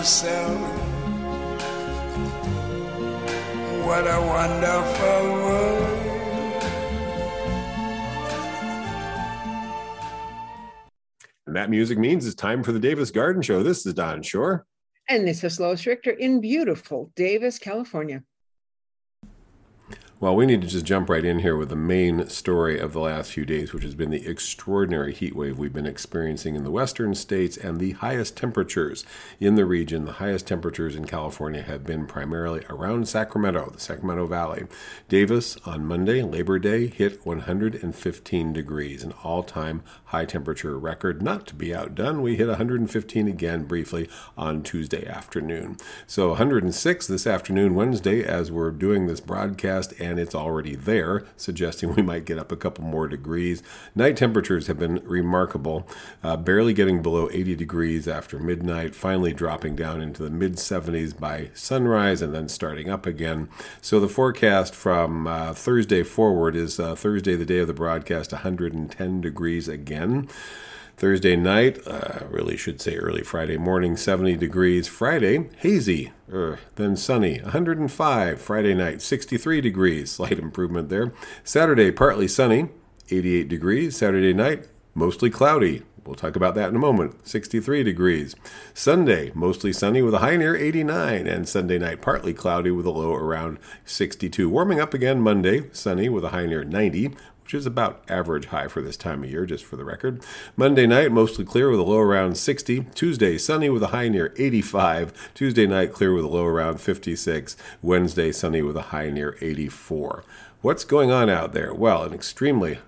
Myself, what a wonderful world. And that music means it's time for the Davis Garden Show. This is Don Shor. And this is Lois Richter in beautiful Davis, California. Well, we need to just jump right in here with the main story of the last few days, which has been the extraordinary heat wave we've been experiencing in the western states and the highest temperatures in the region. The highest temperatures in California have been primarily around Sacramento, the Sacramento Valley. Davis on Monday, Labor Day, hit 115 degrees, an all time high temperature record. Not to be outdone, we hit 115 again briefly on Tuesday afternoon. So 106 this afternoon, Wednesday, as we're doing this broadcast. And and it's already there, suggesting we might get up a couple more degrees. Night temperatures have been remarkable, uh, barely getting below 80 degrees after midnight, finally dropping down into the mid 70s by sunrise and then starting up again. So the forecast from uh, Thursday forward is uh, Thursday, the day of the broadcast, 110 degrees again. Thursday night, uh, really should say early Friday morning, 70 degrees. Friday, hazy, er, then sunny, 105. Friday night, 63 degrees, slight improvement there. Saturday, partly sunny, 88 degrees. Saturday night, mostly cloudy. We'll talk about that in a moment. 63 degrees. Sunday, mostly sunny with a high near 89, and Sunday night, partly cloudy with a low around 62. Warming up again Monday, sunny with a high near 90 which is about average high for this time of year, just for the record. Monday night, mostly clear with a low around 60. Tuesday, sunny with a high near 85. Tuesday night, clear with a low around 56. Wednesday, sunny with a high near 84. What's going on out there? Well, an extremely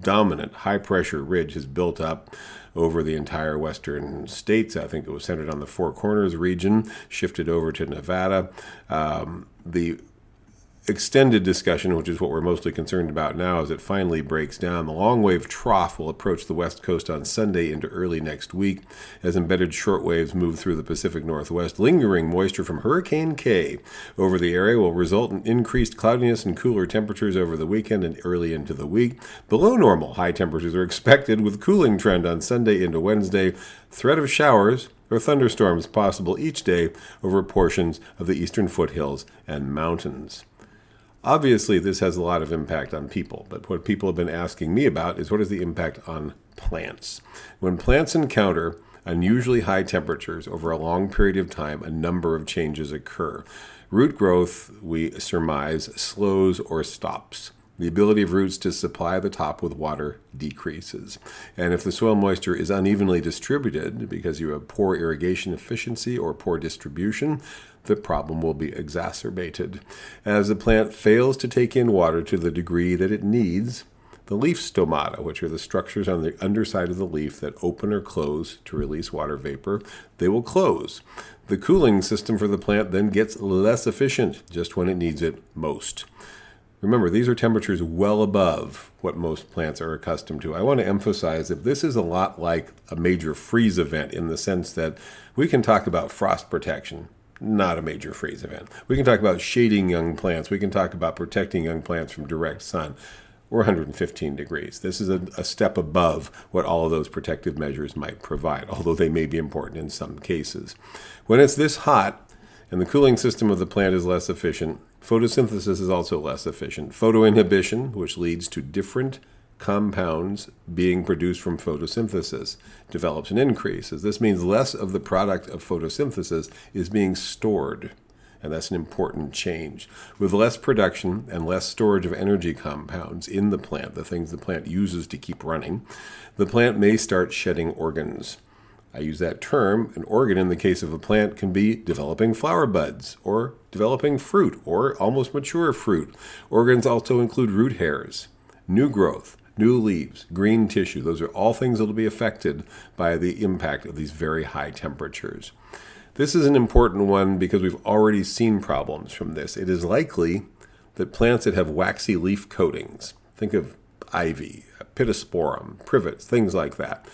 dominant high pressure ridge has built up over the entire western states. I think it was centered on the Four Corners region, shifted over to Nevada. Um, the extended discussion, which is what we're mostly concerned about now, as it finally breaks down. The long wave trough will approach the west coast on Sunday into early next week as embedded short waves move through the Pacific Northwest. Lingering moisture from Hurricane Kay over the area will result in increased cloudiness and cooler temperatures over the weekend and early into the week. Below normal high temperatures are expected with cooling trend on Sunday into Wednesday. Threat of showers or thunderstorms possible each day over portions of the eastern foothills and mountains. Obviously, this has a lot of impact on people, but what people have been asking me about is what is the impact on plants? When plants encounter unusually high temperatures over a long period of time, a number of changes occur. Root growth, we surmise, slows or stops. The ability of roots to supply the top with water decreases. And if the soil moisture is unevenly distributed because you have poor irrigation efficiency or poor distribution, the problem will be exacerbated. As the plant fails to take in water to the degree that it needs, the leaf stomata, which are the structures on the underside of the leaf that open or close to release water vapor, they will close. The cooling system for the plant then gets less efficient just when it needs it most. Remember, these are temperatures well above what most plants are accustomed to. I want to emphasize that this is a lot like a major freeze event in the sense that we can talk about frost protection not a major freeze event. We can talk about shading young plants. We can talk about protecting young plants from direct sun. We're 115 degrees. This is a, a, step above what all of those protective measures might provide, although they may be important in some cases. When it's this hot and the cooling system of the plant is less efficient, photosynthesis is also less efficient. Photoinhibition, which leads to different compounds being produced from photosynthesis develops an increase. As this means less of the product of photosynthesis is being stored. And that's an important change. With less production and less storage of energy compounds in the plant, the things the plant uses to keep running, the plant may start shedding organs. I use that term. An organ in the case of a plant can be developing flower buds or developing fruit or almost mature fruit. Organs also include root hairs, new growth, new leaves, green tissue. Those are all things that will be affected by the impact of these very high temperatures. This is an important one because we've already seen problems from this. It is likely that plants that have waxy leaf coatings, think of ivy, pittosporum, privets, things like that,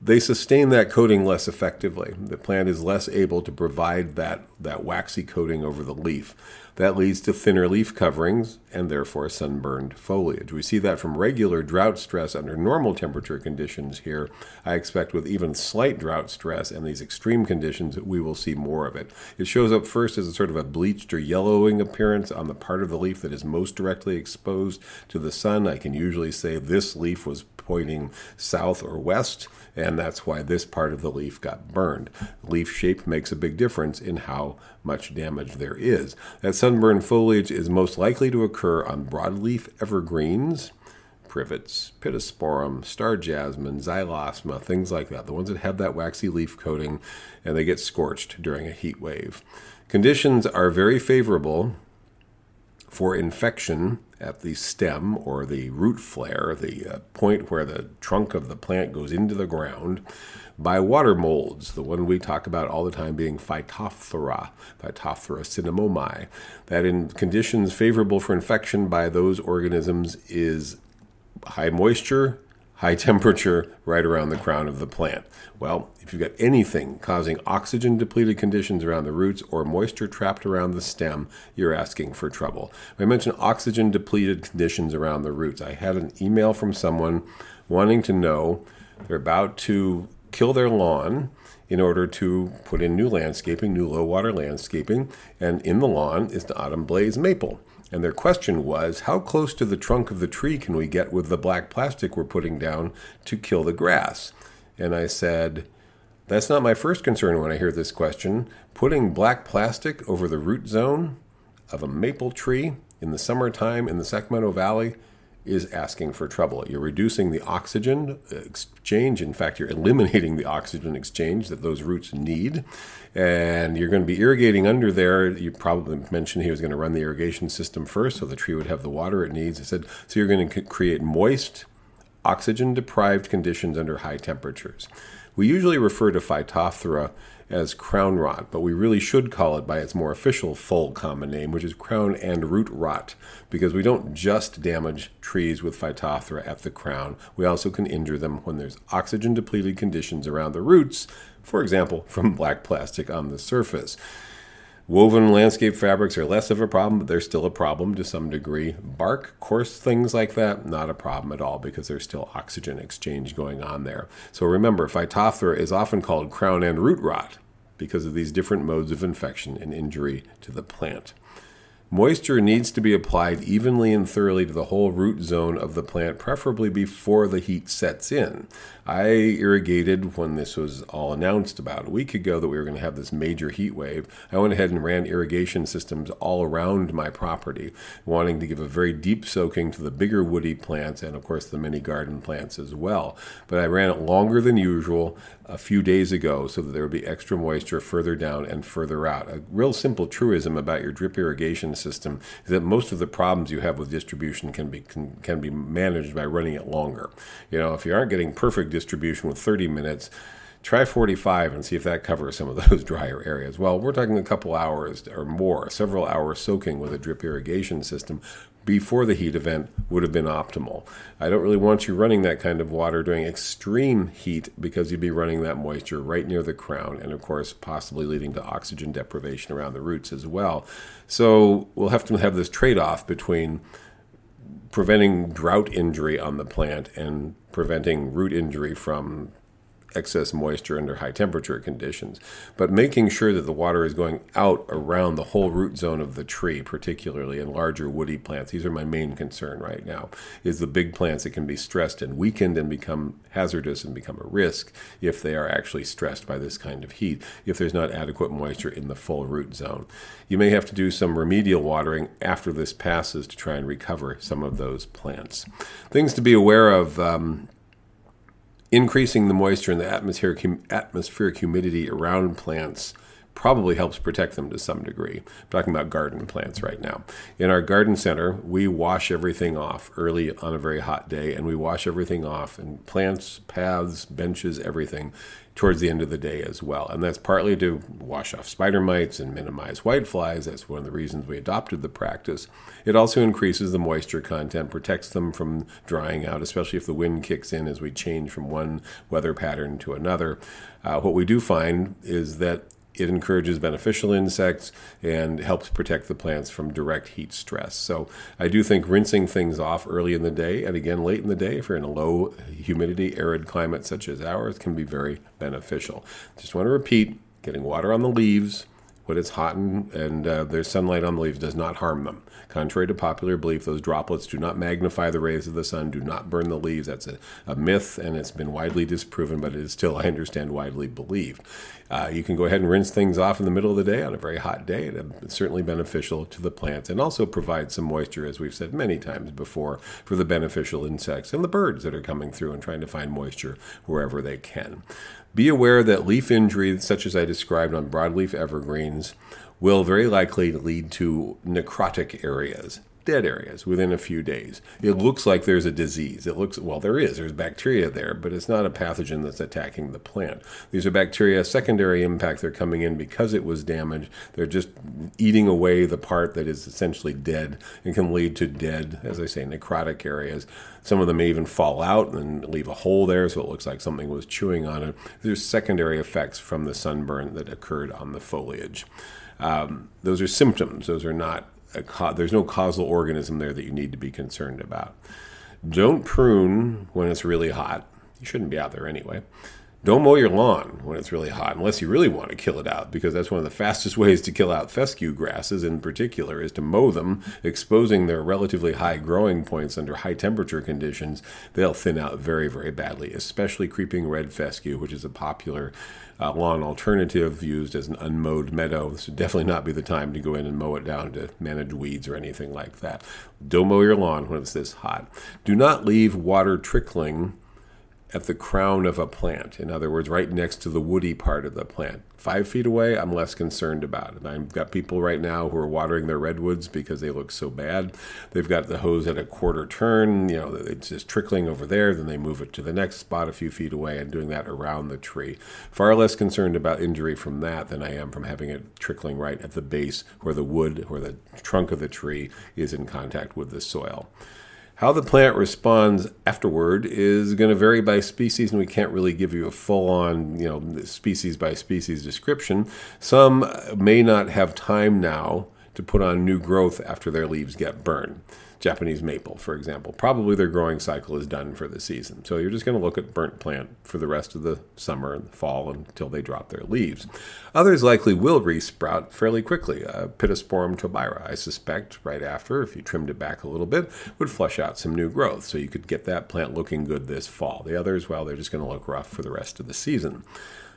they sustain that coating less effectively. The plant is less able to provide that, that waxy coating over the leaf. That leads to thinner leaf coverings and therefore sunburned foliage. We see that from regular drought stress under normal temperature conditions here. I expect with even slight drought stress and these extreme conditions, we will see more of it. It shows up first as a sort of a bleached or yellowing appearance on the part of the leaf that is most directly exposed to the sun. I can usually say this leaf was pointing south or west, and that's why this part of the leaf got burned. Leaf shape makes a big difference in how much damage there is. That sunburned foliage is most likely to occur on broadleaf evergreens, privets, pittosporum, star jasmine, xylosma, things like that, the ones that have that waxy leaf coating and they get scorched during a heat wave. Conditions are very favorable for infection at the stem or the root flare, the uh, point where the trunk of the plant goes into the ground, by water molds, the one we talk about all the time being Phytophthora, Phytophthora cinnamomi. That in conditions favorable for infection by those organisms is high moisture, high temperature right around the crown of the plant. Well, if you've got anything causing oxygen depleted conditions around the roots or moisture trapped around the stem, you're asking for trouble. I mentioned oxygen depleted conditions around the roots. I had an email from someone wanting to know they're about to kill their lawn in order to put in new landscaping, new low water landscaping, and in the lawn is the autumn blaze maple. And their question was, how close to the trunk of the tree can we get with the black plastic we're putting down to kill the grass? And I said, that's not my first concern when I hear this question. Putting black plastic over the root zone of a maple tree in the summertime in the Sacramento Valley is asking for trouble. You're reducing the oxygen exchange. In fact, you're eliminating the oxygen exchange that those roots need. And you're going to be irrigating under there. You probably mentioned he was going to run the irrigation system first so the tree would have the water it needs. I said, so you're going to create moist, oxygen deprived conditions under high temperatures. We usually refer to Phytophthora as crown rot, but we really should call it by its more official full common name, which is crown and root rot, because we don't just damage trees with Phytophthora at the crown, we also can injure them when there's oxygen depleted conditions around the roots, for example, from black plastic on the surface. Woven landscape fabrics are less of a problem, but they're still a problem to some degree. Bark, coarse things like that, not a problem at all because there's still oxygen exchange going on there. So remember, Phytophthora is often called crown and root rot because of these different modes of infection and injury to the plant. Moisture needs to be applied evenly and thoroughly to the whole root zone of the plant, preferably before the heat sets in. I irrigated when this was all announced about a week ago that we were going to have this major heat wave. I went ahead and ran irrigation systems all around my property, wanting to give a very deep soaking to the bigger woody plants and, of course, the mini garden plants as well. But I ran it longer than usual a few days ago so that there would be extra moisture further down and further out. A real simple truism about your drip irrigation system is that most of the problems you have with distribution can be can, can be managed by running it longer. You know, if you aren't getting perfect distribution with 30 minutes, try 45 and see if that covers some of those drier areas. Well, we're talking a couple hours or more, several hours soaking with a drip irrigation system before the heat event would have been optimal. I don't really want you running that kind of water during extreme heat because you'd be running that moisture right near the crown and, of course, possibly leading to oxygen deprivation around the roots as well. So we'll have to have this trade off between preventing drought injury on the plant and preventing root injury from excess moisture under high temperature conditions, but making sure that the water is going out around the whole root zone of the tree, particularly in larger woody plants. These are my main concern right now, is the big plants that can be stressed and weakened and become hazardous and become a risk if they are actually stressed by this kind of heat, if there's not adequate moisture in the full root zone. You may have to do some remedial watering after this passes to try and recover some of those plants. Things to be aware of. Um, increasing the moisture in the atmospheric, atmospheric humidity around plants probably helps protect them to some degree. I'm talking about garden plants right now. In our garden center, we wash everything off early on a very hot day, and we wash everything off, and plants, paths, benches, everything towards the end of the day as well. And that's partly to wash off spider mites and minimize whiteflies. That's one of the reasons we adopted the practice. It also increases the moisture content, protects them from drying out, especially if the wind kicks in as we change from one weather pattern to another. Uh, what we do find is that it encourages beneficial insects and helps protect the plants from direct heat stress. So I do think rinsing things off early in the day and again late in the day, if you're in a low humidity, arid climate such as ours, can be very beneficial. Just want to repeat getting water on the leaves when it's hot and, and uh, there's sunlight on the leaves does not harm them. Contrary to popular belief, those droplets do not magnify the rays of the sun, do not burn the leaves. That's a, a myth, and it's been widely disproven, but it is still, I understand, widely believed. Uh, you can go ahead and rinse things off in the middle of the day on a very hot day. It's certainly beneficial to the plants and also provides some moisture, as we've said many times before, for the beneficial insects and the birds that are coming through and trying to find moisture wherever they can. Be aware that leaf injury, such as I described on broadleaf evergreens, will very likely lead to necrotic areas dead areas within a few days. It looks like there's a disease. It looks, well, there is. There's bacteria there, but it's not a pathogen that's attacking the plant. These are bacteria, secondary impact. They're coming in because it was damaged. They're just eating away the part that is essentially dead and can lead to dead, as I say, necrotic areas. Some of them may even fall out and leave a hole there so it looks like something was chewing on it. There's secondary effects from the sunburn that occurred on the foliage. Um, those are symptoms. Those are not there's no causal organism there that you need to be concerned about. Don't prune when it's really hot. You shouldn't be out there anyway. Don't mow your lawn when it's really hot, unless you really want to kill it out, because that's one of the fastest ways to kill out fescue grasses in particular, is to mow them, exposing their relatively high growing points under high temperature conditions. They'll thin out very, very badly, especially creeping red fescue, which is a popular uh, lawn alternative used as an unmowed meadow. This would definitely not be the time to go in and mow it down to manage weeds or anything like that. Don't mow your lawn when it's this hot. Do not leave water trickling at the crown of a plant. In other words, right next to the woody part of the plant. Five feet away, I'm less concerned about it. I've got people right now who are watering their redwoods because they look so bad. They've got the hose at a quarter turn, you know, it's just trickling over there. Then they move it to the next spot a few feet away and doing that around the tree. Far less concerned about injury from that than I am from having it trickling right at the base where the wood or the trunk of the tree is in contact with the soil. How the plant responds afterward is going to vary by species, and we can't really give you a full on, you know, species by species description. Some may not have time now to put on new growth after their leaves get burned. Japanese maple, for example. Probably their growing cycle is done for the season. So you're just going to look at burnt plant for the rest of the summer and fall until they drop their leaves. Others likely will resprout fairly quickly. Uh, Pittosporum tobira, I suspect, right after, if you trimmed it back a little bit, would flush out some new growth. So you could get that plant looking good this fall. The others, well, they're just going to look rough for the rest of the season.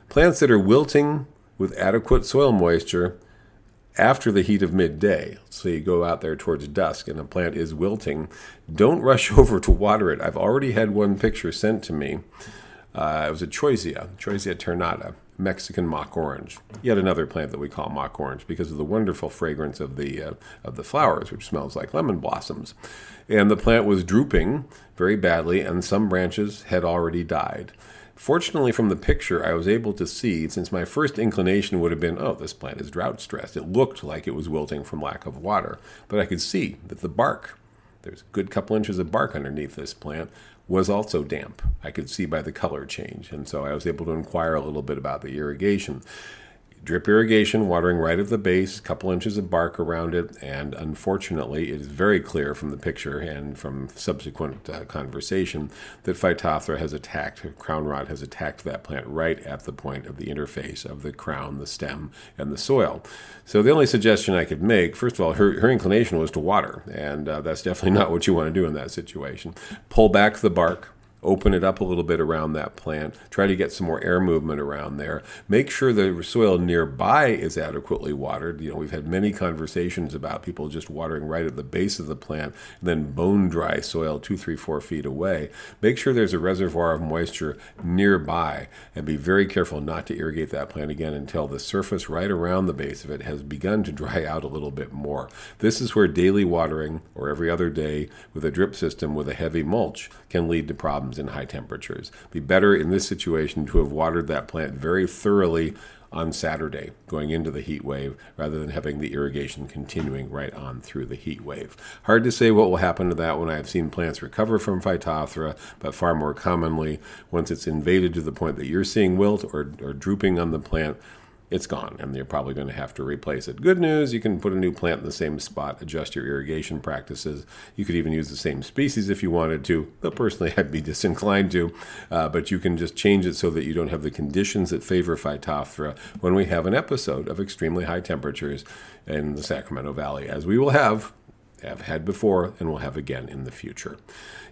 Plants that are wilting with adequate soil moisture after the heat of midday, so you go out there towards dusk and a plant is wilting, don't rush over to water it. I've already had one picture sent to me. Uh, it was a Choisya, Choisya ternata, Mexican mock orange. Yet another plant that we call mock orange because of the wonderful fragrance of the uh, of the flowers, which smells like lemon blossoms. And the plant was drooping very badly, and some branches had already died. Fortunately, from the picture, I was able to see, since my first inclination would have been, oh, this plant is drought stressed. It looked like it was wilting from lack of water, but I could see that the bark, there's a good couple inches of bark underneath this plant, was also damp. I could see by the color change, and so I was able to inquire a little bit about the irrigation drip irrigation, watering right at the base, couple inches of bark around it, and unfortunately, it is very clear from the picture and from subsequent uh, conversation that Phytophthora has attacked, crown rot has attacked that plant right at the point of the interface of the crown, the stem, and the soil. So the only suggestion I could make, first of all, her, her inclination was to water, and uh, that's definitely not what you want to do in that situation. Pull back the bark open it up a little bit around that plant, try to get some more air movement around there. Make sure the soil nearby is adequately watered. You know, we've had many conversations about people just watering right at the base of the plant, then bone dry soil two, three, four feet away. Make sure there's a reservoir of moisture nearby, and be very careful not to irrigate that plant again until the surface right around the base of it has begun to dry out a little bit more. This is where daily watering or every other day with a drip system with a heavy mulch can lead to problems in high temperatures. Be better in this situation to have watered that plant very thoroughly on Saturday going into the heat wave rather than having the irrigation continuing right on through the heat wave. Hard to say what will happen to that when I've seen plants recover from Phytophthora, but far more commonly, once it's invaded to the point that you're seeing wilt or, or drooping on the plant, it's gone and you're probably going to have to replace it. Good news, you can put a new plant in the same spot, adjust your irrigation practices. You could even use the same species if you wanted to, but personally I'd be disinclined to. Uh, but you can just change it so that you don't have the conditions that favor Phytophthora when we have an episode of extremely high temperatures in the Sacramento Valley, as we will have have had before and will have again in the future.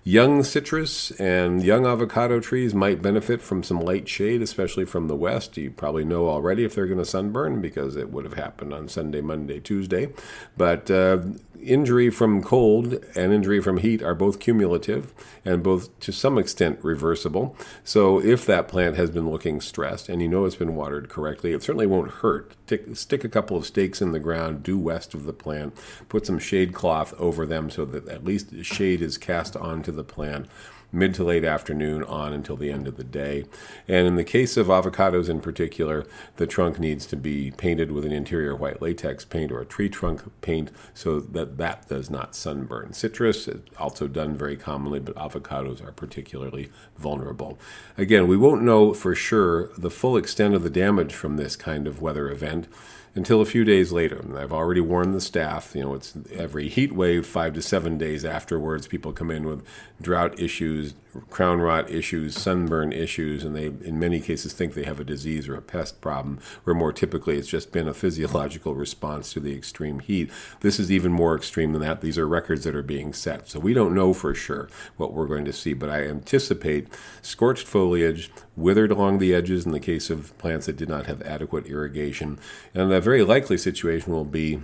Young citrus and young avocado trees might benefit from some light shade, especially from the west. You probably know already if they're going to sunburn because it would have happened on Sunday, Monday, Tuesday. But uh, injury from cold and injury from heat are both cumulative and both to some extent reversible. So if that plant has been looking stressed and you know it's been watered correctly, it certainly won't hurt. Tick, stick a couple of stakes in the ground due west of the plant, put some shade cloth over them so that at least shade is cast onto the plant mid to late afternoon on until the end of the day. And in the case of avocados in particular, the trunk needs to be painted with an interior white latex paint or a tree trunk paint so that that does not sunburn. Citrus is also done very commonly, but avocados are particularly vulnerable. Again, we won't know for sure the full extent of the damage from this kind of weather event until a few days later. And I've already warned the staff, you know, it's every heat wave, five to seven days afterwards, people come in with drought issues, crown rot issues, sunburn issues, and they, in many cases, think they have a disease or a pest problem, where more typically it's just been a physiological response to the extreme heat. This is even more extreme than that. These are records that are being set. So we don't know for sure what we're going to see, but I anticipate scorched foliage, withered along the edges in the case of plants that did not have adequate irrigation. And a very likely situation will be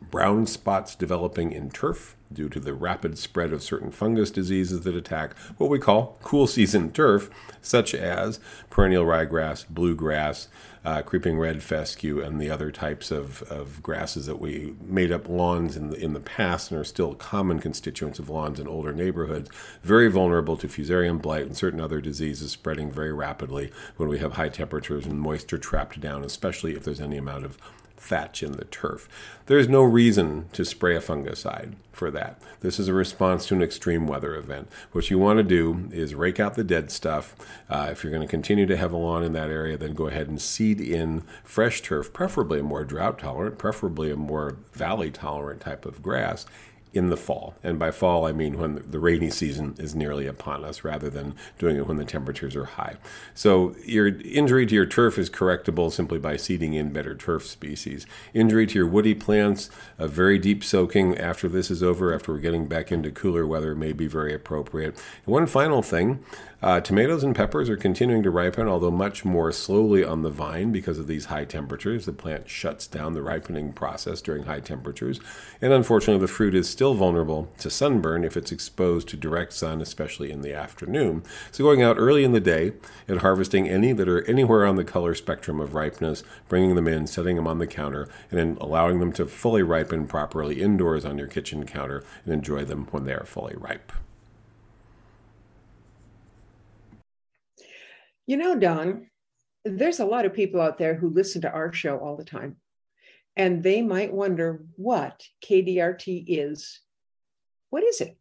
brown spots developing in turf due to the rapid spread of certain fungus diseases that attack what we call cool season turf, such as perennial ryegrass, bluegrass, uh, creeping red fescue, and the other types of, of grasses that we made up lawns in the, in the past and are still common constituents of lawns in older neighborhoods. Very vulnerable to fusarium blight and certain other diseases spreading very rapidly when we have high temperatures and moisture trapped down, especially if there's any amount of thatch in the turf. There's no reason to spray a fungicide for that. This is a response to an extreme weather event. What you want to do is rake out the dead stuff. Uh, if you're going to continue to have a lawn in that area, then go ahead and seed in fresh turf, preferably a more drought tolerant, preferably a more valley tolerant type of grass in the fall. And by fall, I mean when the rainy season is nearly upon us rather than doing it when the temperatures are high. So, your injury to your turf is correctable simply by seeding in better turf species. Injury to your woody plants, a very deep soaking after this is over, after we're getting back into cooler weather, may be very appropriate. And one final thing uh, tomatoes and peppers are continuing to ripen, although much more slowly on the vine because of these high temperatures. The plant shuts down the ripening process during high temperatures. And unfortunately, the fruit is still vulnerable to sunburn if it's exposed to direct sun, especially in the afternoon. So, going out early in the day and harvesting any that are anywhere on the color spectrum of ripeness, bringing them in, setting them on the counter, and then allowing them to fully ripen properly indoors on your kitchen counter and enjoy them when they are fully ripe. You know, Don, there's a lot of people out there who listen to our show all the time, and they might wonder what KDRT is. What is it?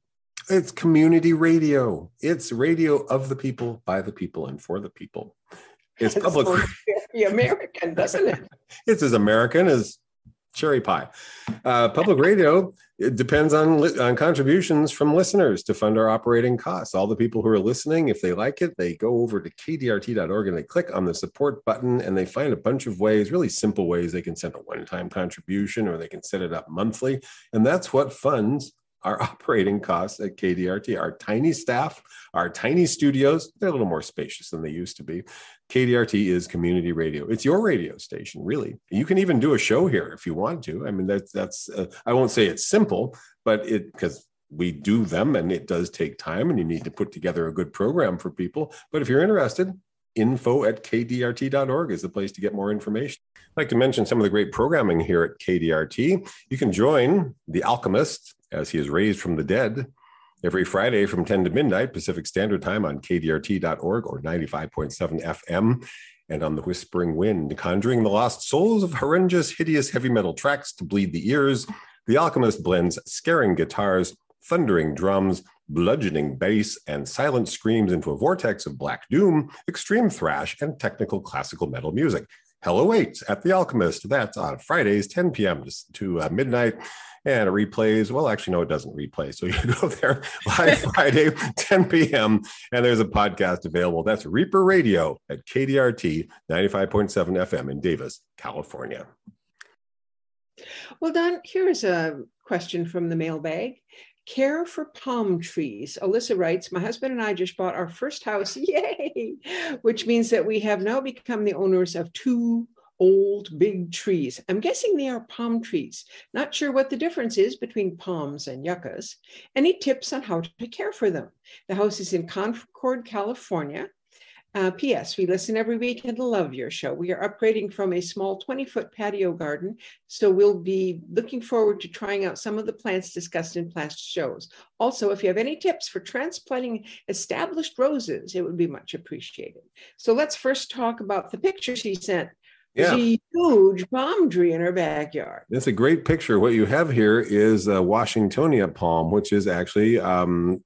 It's community radio. It's radio of the people, by the people, and for the people. It's public. very American, doesn't it? it's as American as cherry pie. Uh, public radio it depends on on contributions from listeners to fund our operating costs. All the people who are listening, if they like it, they go over to kdrt.org and they click on the support button and they find a bunch of ways, really simple ways they can send a one-time contribution or they can set it up monthly, and that's what funds our operating costs at KDRT. Our tiny staff, our tiny studios, they're a little more spacious than they used to be. KDRT is community radio. It's your radio station, really. You can even do a show here if you want to. I mean, that's that's. Uh, I won't say it's simple, but it because we do them and it does take time and you need to put together a good program for people. But if you're interested, info at kdrt.org is the place to get more information. I'd like to mention some of the great programming here at KDRT. You can join The Alchemist as he is raised from the dead every Friday from 10 to midnight Pacific Standard Time on kdrt.org or 95.7 FM and on the Whispering Wind, conjuring the lost souls of horrendous, hideous heavy metal tracks to bleed the ears. The Alchemist blends scaring guitars, thundering drums, bludgeoning bass, and silent screams into a vortex of black doom, extreme thrash, and technical classical metal music. Hell awaits at The Alchemist. That's on Fridays, 10 p.m. to uh, midnight. And it replays. Well, actually, no, it doesn't replay. So you go there live Friday, 10 p.m. And there's a podcast available. That's Reaper Radio at KDRT 95.7 FM in Davis, California. Well, Don, here's a question from the mailbag. Care for palm trees. Alyssa writes, My husband and I just bought our first house. Yay! Which means that we have now become the owners of two old big trees. I'm guessing they are palm trees. Not sure what the difference is between palms and yuccas. Any tips on how to care for them? The house is in Concord, California. Uh, P.S. We listen every week and love your show. We are upgrading from a small 20 foot patio garden, so we'll be looking forward to trying out some of the plants discussed in past shows. Also, if you have any tips for transplanting established roses, it would be much appreciated. So let's first talk about the pictures he sent. Yeah. There's a huge palm tree in her backyard. That's a great picture. What you have here is a Washingtonia palm, which is actually um,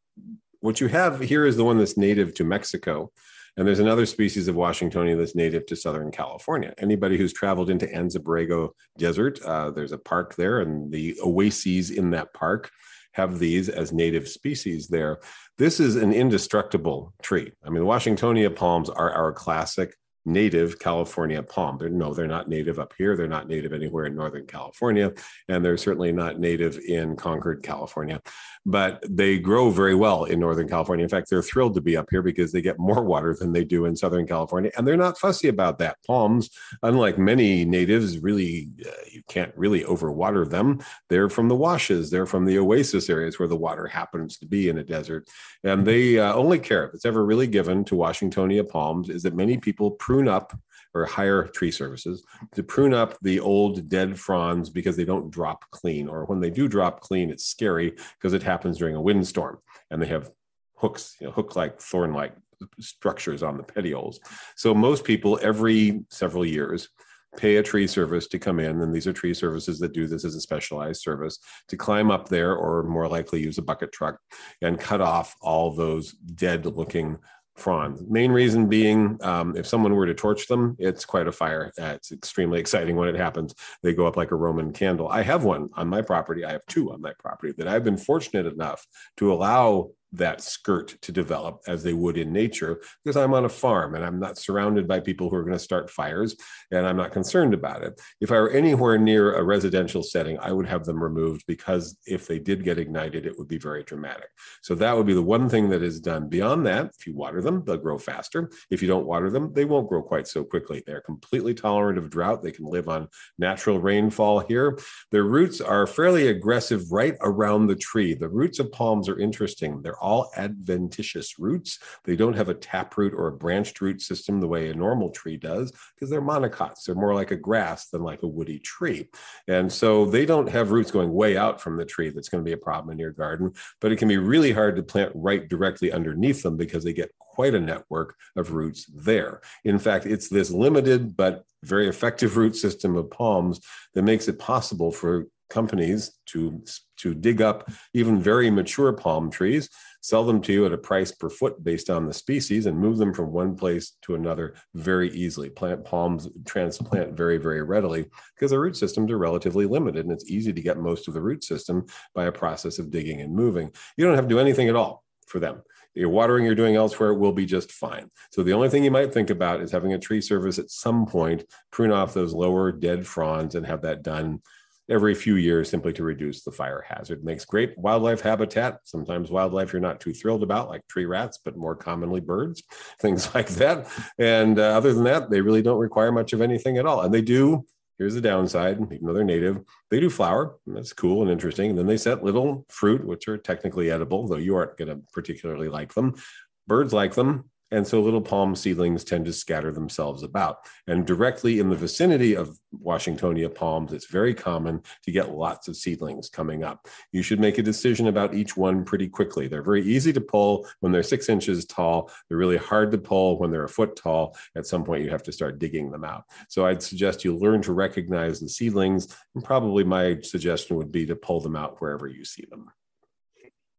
what you have here is the one that's native to Mexico. And there's another species of Washingtonia that's native to Southern California. Anybody who's traveled into Anza-Borrego Desert, uh, there's a park there, and the oases in that park have these as native species there. This is an indestructible tree. I mean, Washingtonia palms are our classic native California palm. They're, no, they're not native up here. They're not native anywhere in Northern California. And they're certainly not native in Concord, California. But they grow very well in Northern California. In fact, they're thrilled to be up here because they get more water than they do in Southern California. And they're not fussy about that. Palms, unlike many natives, really, uh, you can't really overwater them. They're from the washes, they're from the oasis areas where the water happens to be in a desert. And they uh, only care if it's ever really given to Washingtonia palms is that many people prune up or hire tree services to prune up the old dead fronds because they don't drop clean. Or when they do drop clean, it's scary because it happens during a windstorm and they have hooks, you know, hook like, thorn like structures on the petioles. So most people every several years pay a tree service to come in, and these are tree services that do this as a specialized service to climb up there, or more likely use a bucket truck and cut off all those dead looking fronds. Main reason being, um, if someone were to torch them, it's quite a fire. It's extremely exciting when it happens. They go up like a Roman candle. I have one on my property. I have two on my property that I've been fortunate enough to allow that skirt to develop as they would in nature because I'm on a farm and I'm not surrounded by people who are going to start fires and I'm not concerned about it. If I were anywhere near a residential setting, I would have them removed because if they did get ignited, it would be very dramatic. So that would be the one thing that is done. Beyond that, if you water them, they'll grow faster. If you don't water them, they won't grow quite so quickly. They're completely tolerant of drought. They can live on natural rainfall here. Their roots are fairly aggressive right around the tree. The roots of palms are interesting. They're all adventitious roots. They don't have a taproot or a branched root system the way a normal tree does because they're monocots. They're more like a grass than like a woody tree. And so they don't have roots going way out from the tree. That's going to be a problem in your garden, but it can be really hard to plant right directly underneath them because they get quite a network of roots there. In fact, it's this limited but very effective root system of palms that makes it possible for companies to, to dig up even very mature palm trees sell them to you at a price per foot based on the species and move them from one place to another very easily. Plant palms transplant very, very readily because the root systems are relatively limited and it's easy to get most of the root system by a process of digging and moving. You don't have to do anything at all for them. Your watering you're doing elsewhere will be just fine. So the only thing you might think about is having a tree service at some point, prune off those lower dead fronds and have that done every few years simply to reduce the fire hazard. It makes great wildlife habitat. Sometimes wildlife you're not too thrilled about, like tree rats, but more commonly birds, things like that. And uh, other than that, they really don't require much of anything at all. And they do. Here's the downside, even though they're native, they do flower. that's cool and interesting. And then they set little fruit, which are technically edible, though you aren't going to particularly like them. Birds like them and so little palm seedlings tend to scatter themselves about. And directly in the vicinity of Washingtonia palms, it's very common to get lots of seedlings coming up. You should make a decision about each one pretty quickly. They're very easy to pull when they're six inches tall. They're really hard to pull when they're a foot tall. At some point, you have to start digging them out. So I'd suggest you learn to recognize the seedlings. And probably my suggestion would be to pull them out wherever you see them.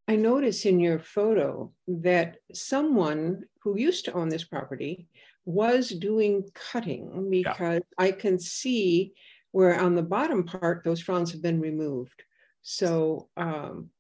I notice in your photo that someone who used to own this property was doing cutting because yeah. I can see where on the bottom part those fronds have been removed. So um,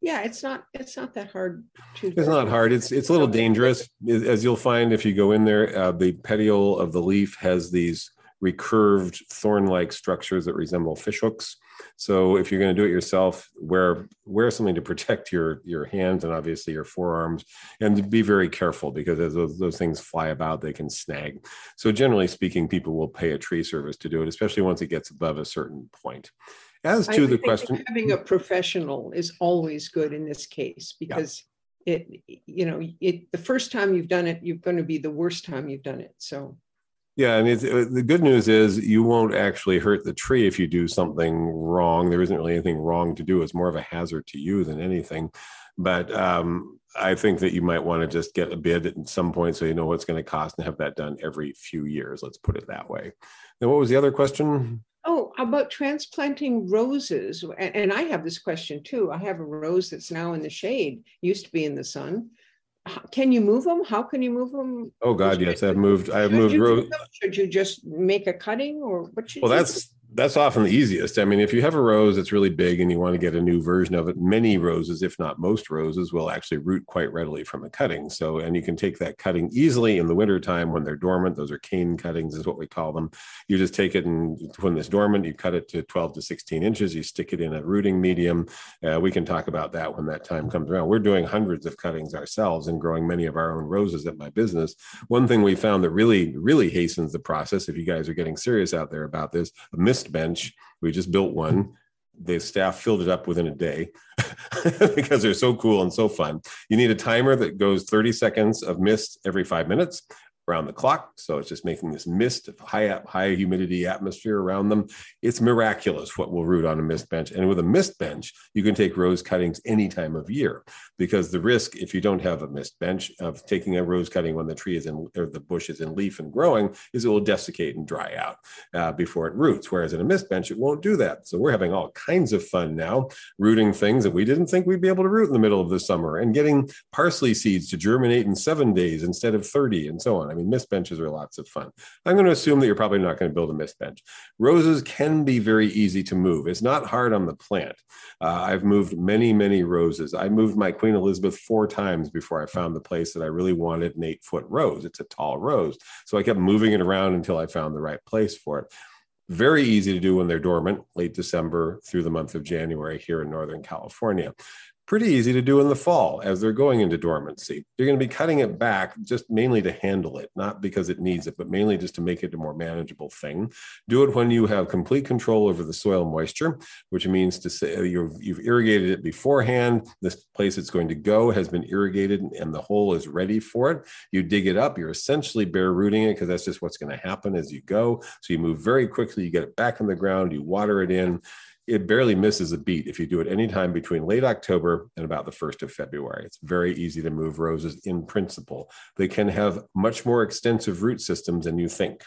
yeah, it's not it's not that hard to. It's not hard. It's it's a little dangerous, as you'll find if you go in there. Uh, the petiole of the leaf has these recurved thorn-like structures that resemble fishhooks. So if you're going to do it yourself, wear wear something to protect your your hands and obviously your forearms, and be very careful because as those, those things fly about, they can snag. So generally speaking, people will pay a tree service to do it, especially once it gets above a certain point. As to I the question, having a professional is always good in this case because. Yeah. It, you know, it the first time you've done it, you're going to be the worst time you've done it. So yeah, and it's, uh, the good news is you won't actually hurt the tree if you do something wrong. There isn't really anything wrong to do. It's more of a hazard to you than anything. But um, I think that you might want to just get a bid at some point so you know what's going to cost and have that done every few years. Let's put it that way. Then what was the other question? Oh, about transplanting roses. And I have this question too. I have a rose that's now in the shade, used to be in the sun can you move them? How can you move them? Oh God, yes, I've moved. I've moved. You, should you just make a cutting, or what should? Well, that's that's often the easiest. I mean, if you have a rose that's really big and you want to get a new version of it, many roses, if not most roses, will actually root quite readily from a cutting. So, and you can take that cutting easily in the wintertime when they're dormant. Those are cane cuttings, is what we call them. You just take it and when it's dormant, you cut it to 12 to 16 inches. You stick it in a rooting medium. Uh, we can talk about that when that time comes around. We're doing hundreds of cuttings ourselves and growing many of our own roses at my business. One thing we found that really, really hastens the process, if you guys are getting serious out there about this, a mist bench. We just built one. The staff filled it up within a day because they're so cool and so fun. You need a timer that goes 30 seconds of mist every five minutes around the clock. So it's just making this mist of high high humidity atmosphere around them. It's miraculous what will root on a mist bench. And with a mist bench, you can take rose cuttings any time of year because the risk, if you don't have a mist bench, of taking a rose cutting when the tree is in or the bush is in leaf and growing, is it will desiccate and dry out uh, before it roots. Whereas in a mist bench, it won't do that. So we're having all kinds of fun now rooting things that we didn't think we'd be able to root in the middle of the summer and getting parsley seeds to germinate in seven days instead of 30 and so on. I mean, mean, mist benches are lots of fun. I'm going to assume that you're probably not going to build a mist bench. Roses can be very easy to move. It's not hard on the plant. Uh, I've moved many, many roses. I moved my Queen Elizabeth four times before I found the place that I really wanted an eight foot rose. It's a tall rose. So I kept moving it around until I found the right place for it very easy to do when they're dormant, late December through the month of January here in Northern California pretty easy to do in the fall as they're going into dormancy. You're going to be cutting it back just mainly to handle it, not because it needs it, but mainly just to make it a more manageable thing. Do it when you have complete control over the soil moisture, which means to say uh, you've, you've irrigated it beforehand. This place it's going to go has been irrigated and the hole is ready for it. You dig it up, you're essentially bare rooting it because that's just what's going to happen as you go. So you move very quickly, you get it back in the ground, you water it in it barely misses a beat if you do it anytime between late October and about the 1st of February. It's very easy to move roses in principle. They can have much more extensive root systems than you think.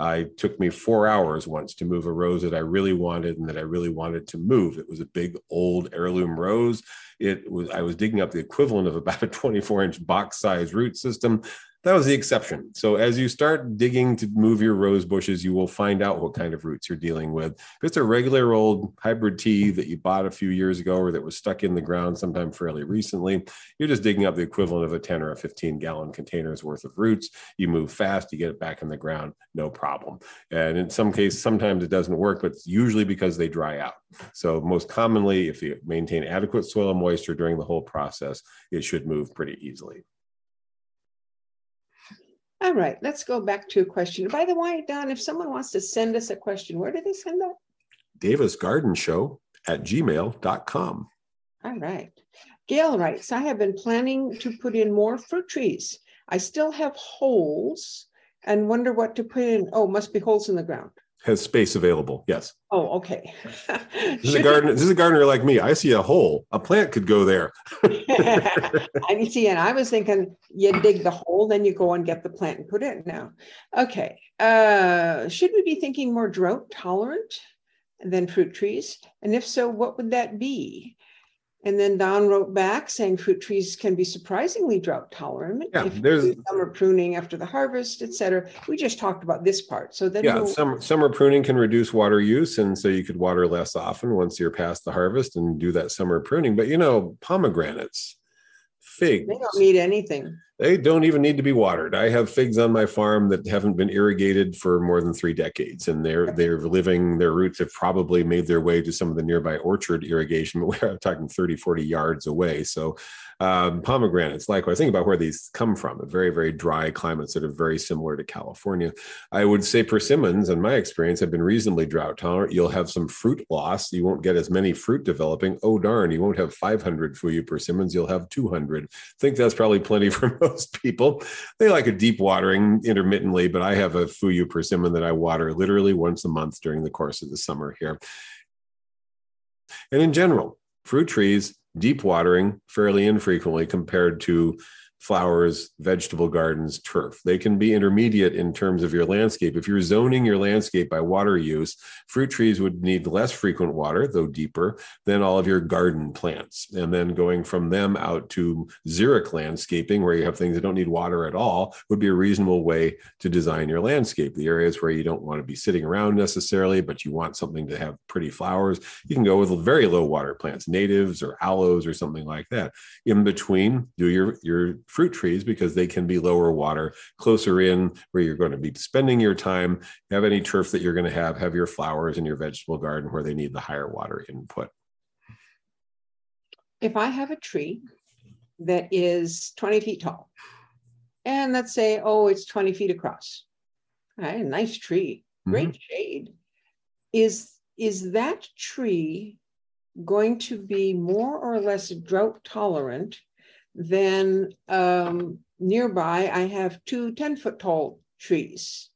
Uh, it took me four hours once to move a rose that I really wanted and that I really wanted to move. It was a big old heirloom rose. It was I was digging up the equivalent of about a 24 inch box size root system that was the exception. So as you start digging to move your rose bushes, you will find out what kind of roots you're dealing with. If it's a regular old hybrid tea that you bought a few years ago or that was stuck in the ground sometime fairly recently, you're just digging up the equivalent of a 10 or a 15 gallon containers worth of roots. You move fast, you get it back in the ground, no problem. And in some cases, sometimes it doesn't work, but it's usually because they dry out. So most commonly, if you maintain adequate soil moisture during the whole process, it should move pretty easily. All right, let's go back to a question. By the way, Don, if someone wants to send us a question, where do they send that? Davis Garden Show at gmail.com. All right. Gail writes, I have been planning to put in more fruit trees. I still have holes and wonder what to put in. Oh, must be holes in the ground has space available. Yes. Oh, okay. this is a gardener. This is a gardener like me. I see a hole. A plant could go there. I see, and I was thinking you dig the hole, then you go and get the plant and put it. Now, okay. Uh, should we be thinking more drought tolerant than fruit trees? And if so, what would that be? And then Don wrote back saying fruit trees can be surprisingly drought tolerant. Yeah, there's summer pruning after the harvest, et cetera. We just talked about this part. So then yeah, we'll, summer summer pruning can reduce water use, and so you could water less often once you're past the harvest and do that summer pruning. But you know, pomegranates, figs, they don't need anything they don't even need to be watered. I have figs on my farm that haven't been irrigated for more than three decades, and they're they're living. Their roots have probably made their way to some of the nearby orchard irrigation, but we're talking 30, 40 yards away. So um, pomegranates, likewise, think about where these come from. Very, very dry climates that are very similar to California. I would say persimmons, in my experience, have been reasonably drought tolerant. You'll have some fruit loss. You won't get as many fruit developing. Oh darn, you won't have 500 Fuyu persimmons. You'll have 200. I think that's probably plenty for most people. They like a deep watering intermittently, but I have a Fuyu persimmon that I water literally once a month during the course of the summer here. And in general, fruit trees, deep watering fairly infrequently compared to flowers, vegetable gardens, turf. They can be intermediate in terms of your landscape. If you're zoning your landscape by water use, fruit trees would need less frequent water, though deeper, than all of your garden plants. And then going from them out to xeric landscaping, where you have things that don't need water at all, would be a reasonable way to design your landscape. The areas where you don't want to be sitting around necessarily, but you want something to have pretty flowers, you can go with very low water plants, natives or aloes or something like that. In between, do your, your fruit trees because they can be lower water, closer in where you're going to be spending your time. Have any turf that you're going to have, have your flowers in your vegetable garden where they need the higher water input. If I have a tree that is 20 feet tall, and let's say, oh, it's 20 feet across, right, a nice tree, great mm-hmm. shade. Is is that tree going to be more or less drought tolerant then um, nearby, I have two 10 foot tall trees.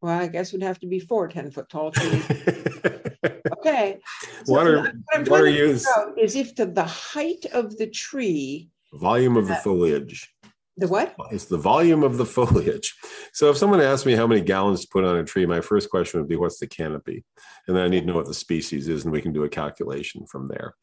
Well, I guess it would have to be four 10 foot tall trees. okay. So water, water use is if the, the height of the tree, volume of the foliage. The what? It's the volume of the foliage. So if someone asked me how many gallons to put on a tree, my first question would be, what's the canopy? And then I need to know what the species is, and we can do a calculation from there.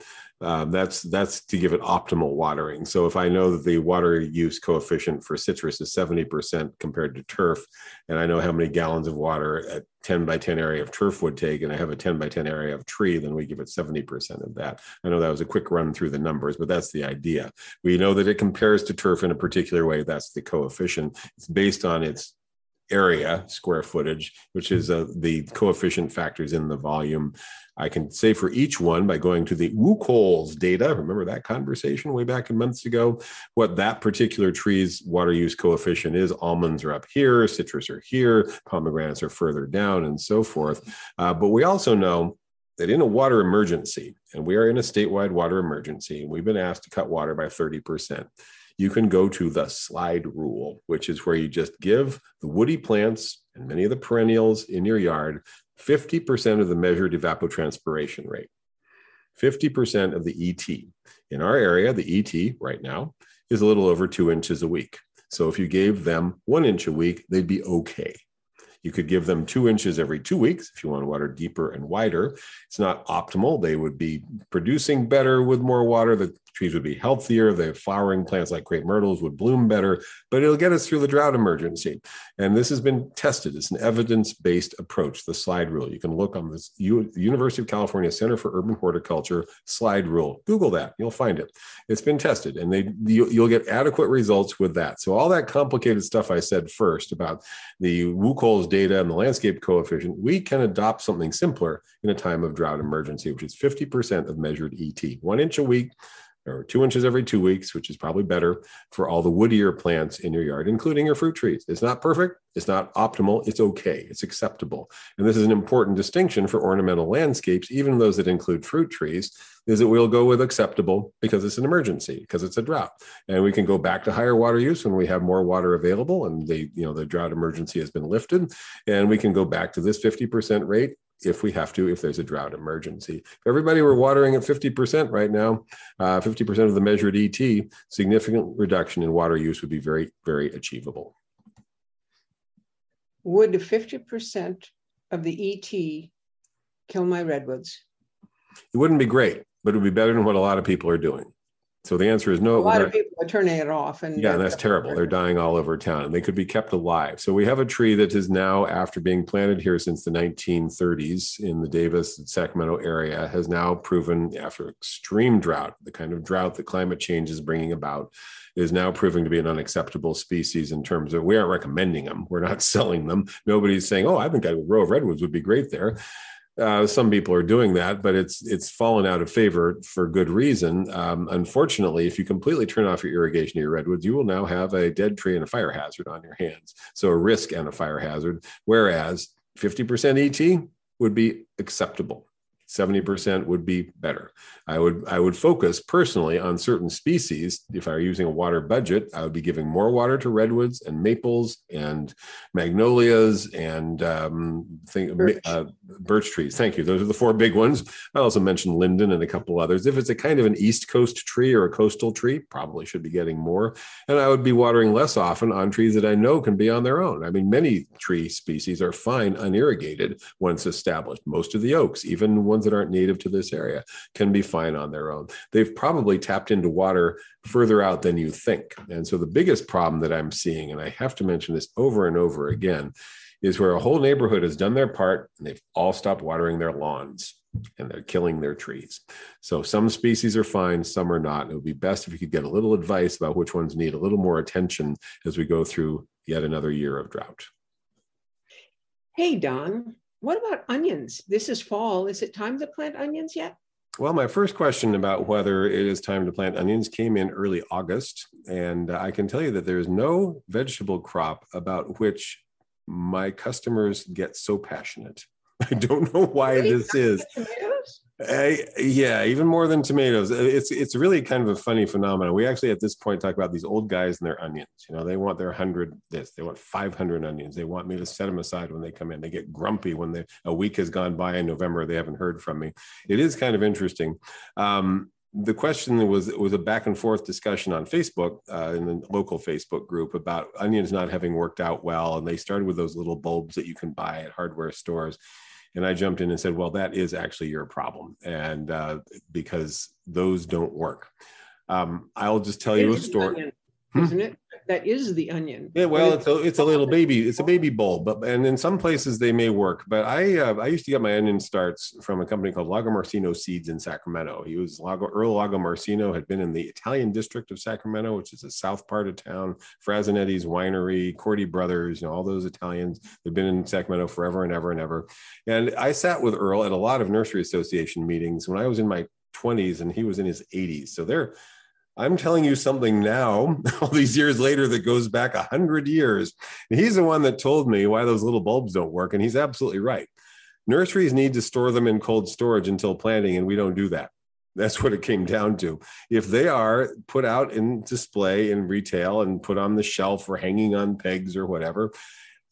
Um, that's that's to give it optimal watering. So if I know that the water use coefficient for citrus is 70% compared to turf, and I know how many gallons of water a 10 by 10 area of turf would take, and I have a 10 by 10 area of tree, then we give it 70% of that. I know that was a quick run through the numbers, but that's the idea. We know that it compares to turf in a particular way. That's the coefficient. It's based on its area square footage, which is uh, the coefficient factors in the volume I can say for each one by going to the WUCOLS data, remember that conversation way back in months ago, what that particular tree's water use coefficient is. Almonds are up here, citrus are here, pomegranates are further down, and so forth. Uh, but we also know that in a water emergency, and we are in a statewide water emergency, we've been asked to cut water by 30% you can go to the slide rule, which is where you just give the woody plants and many of the perennials in your yard 50% of the measured evapotranspiration rate, 50% of the ET. In our area, the ET right now is a little over two inches a week. So if you gave them one inch a week, they'd be okay. You could give them two inches every two weeks if you want to water deeper and wider. It's not optimal. They would be producing better with more water. The trees would be healthier. The flowering plants like crepe myrtles would bloom better, but it'll get us through the drought emergency. And this has been tested. It's an evidence-based approach, the slide rule. You can look on this U- University of California Center for Urban Horticulture slide rule. Google that, you'll find it. It's been tested and they you, you'll get adequate results with that. So all that complicated stuff I said first about the WUCOLS data and the landscape coefficient, we can adopt something simpler in a time of drought emergency, which is 50% of measured ET, one inch a week or two inches every two weeks, which is probably better for all the woodier plants in your yard, including your fruit trees. It's not perfect, it's not optimal, it's okay, it's acceptable. And this is an important distinction for ornamental landscapes, even those that include fruit trees, is that we'll go with acceptable because it's an emergency, because it's a drought. And we can go back to higher water use when we have more water available and the, you know, the drought emergency has been lifted. And we can go back to this 50% rate if we have to, if there's a drought emergency. If everybody were watering at 50% right now, uh, 50% of the measured ET, significant reduction in water use would be very, very achievable. Would 50% of the ET kill my redwoods? It wouldn't be great, but it would be better than what a lot of people are doing. So the answer is no. A lot of people are turning it off, and yeah, and that's terrible. They're dying all over town, and they could be kept alive. So we have a tree that is now, after being planted here since the 1930s in the Davis and Sacramento area, has now proven, after extreme drought, the kind of drought that climate change is bringing about, is now proving to be an unacceptable species in terms of we aren't recommending them. We're not selling them. Nobody's saying, "Oh, I think a row of redwoods would be great there." Uh, some people are doing that, but it's it's fallen out of favor for good reason. Um, unfortunately, if you completely turn off your irrigation of your redwoods, you will now have a dead tree and a fire hazard on your hands. So a risk and a fire hazard. Whereas 50% ET would be acceptable. 70% would be better. I would I would focus personally on certain species. If I were using a water budget, I would be giving more water to redwoods and maples and magnolias and um, think, birch. Uh, birch trees. Thank you. Those are the four big ones. I also mentioned linden and a couple others. If it's a kind of an east coast tree or a coastal tree, probably should be getting more. And I would be watering less often on trees that I know can be on their own. I mean, many tree species are fine unirrigated once established. Most of the oaks, even ones that aren't native to this area, can be fine on their own. They've probably tapped into water further out than you think. And so the biggest problem that I'm seeing, and I have to mention this over and over again, is where a whole neighborhood has done their part and they've all stopped watering their lawns and they're killing their trees. So some species are fine, some are not. It would be best if you could get a little advice about which ones need a little more attention as we go through yet another year of drought. Hey, Don, what about onions? This is fall. Is it time to plant onions yet? Well, my first question about whether it is time to plant onions came in early August. And I can tell you that there is no vegetable crop about which my customers get so passionate. I don't know why this is. I, yeah, even more than tomatoes. It's it's really kind of a funny phenomenon. We actually at this point talk about these old guys and their onions. You know, they want their hundred this, they want five hundred onions. They want me to set them aside when they come in. They get grumpy when they a week has gone by in November. They haven't heard from me. It is kind of interesting. Um, the question was was a back and forth discussion on Facebook uh, in the local Facebook group about onions not having worked out well, and they started with those little bulbs that you can buy at hardware stores and I jumped in and said, well, that is actually your problem. And uh, because those don't work. Um, I'll just tell you a story. Hmm? Isn't it? That is the onion. Yeah, well, it's a, it's a little baby. It's a baby bulb, but and in some places they may work. But I uh, I used to get my onion starts from a company called Lagomarsino Seeds in Sacramento. He was Lago, Earl Lagomarsino had been in the Italian district of Sacramento, which is the south part of town. Frasinetti's winery, Corti Brothers, you know all those Italians. They've been in Sacramento forever and ever and ever. And I sat with Earl at a lot of nursery association meetings when I was in my 20s and he was in his 80s. So they're I'm telling you something now, all these years later, that goes back a hundred years. And he's the one that told me why those little bulbs don't work. And he's absolutely right. Nurseries need to store them in cold storage until planting, and we don't do that. That's what it came down to. If they are put out in display in retail and put on the shelf or hanging on pegs or whatever,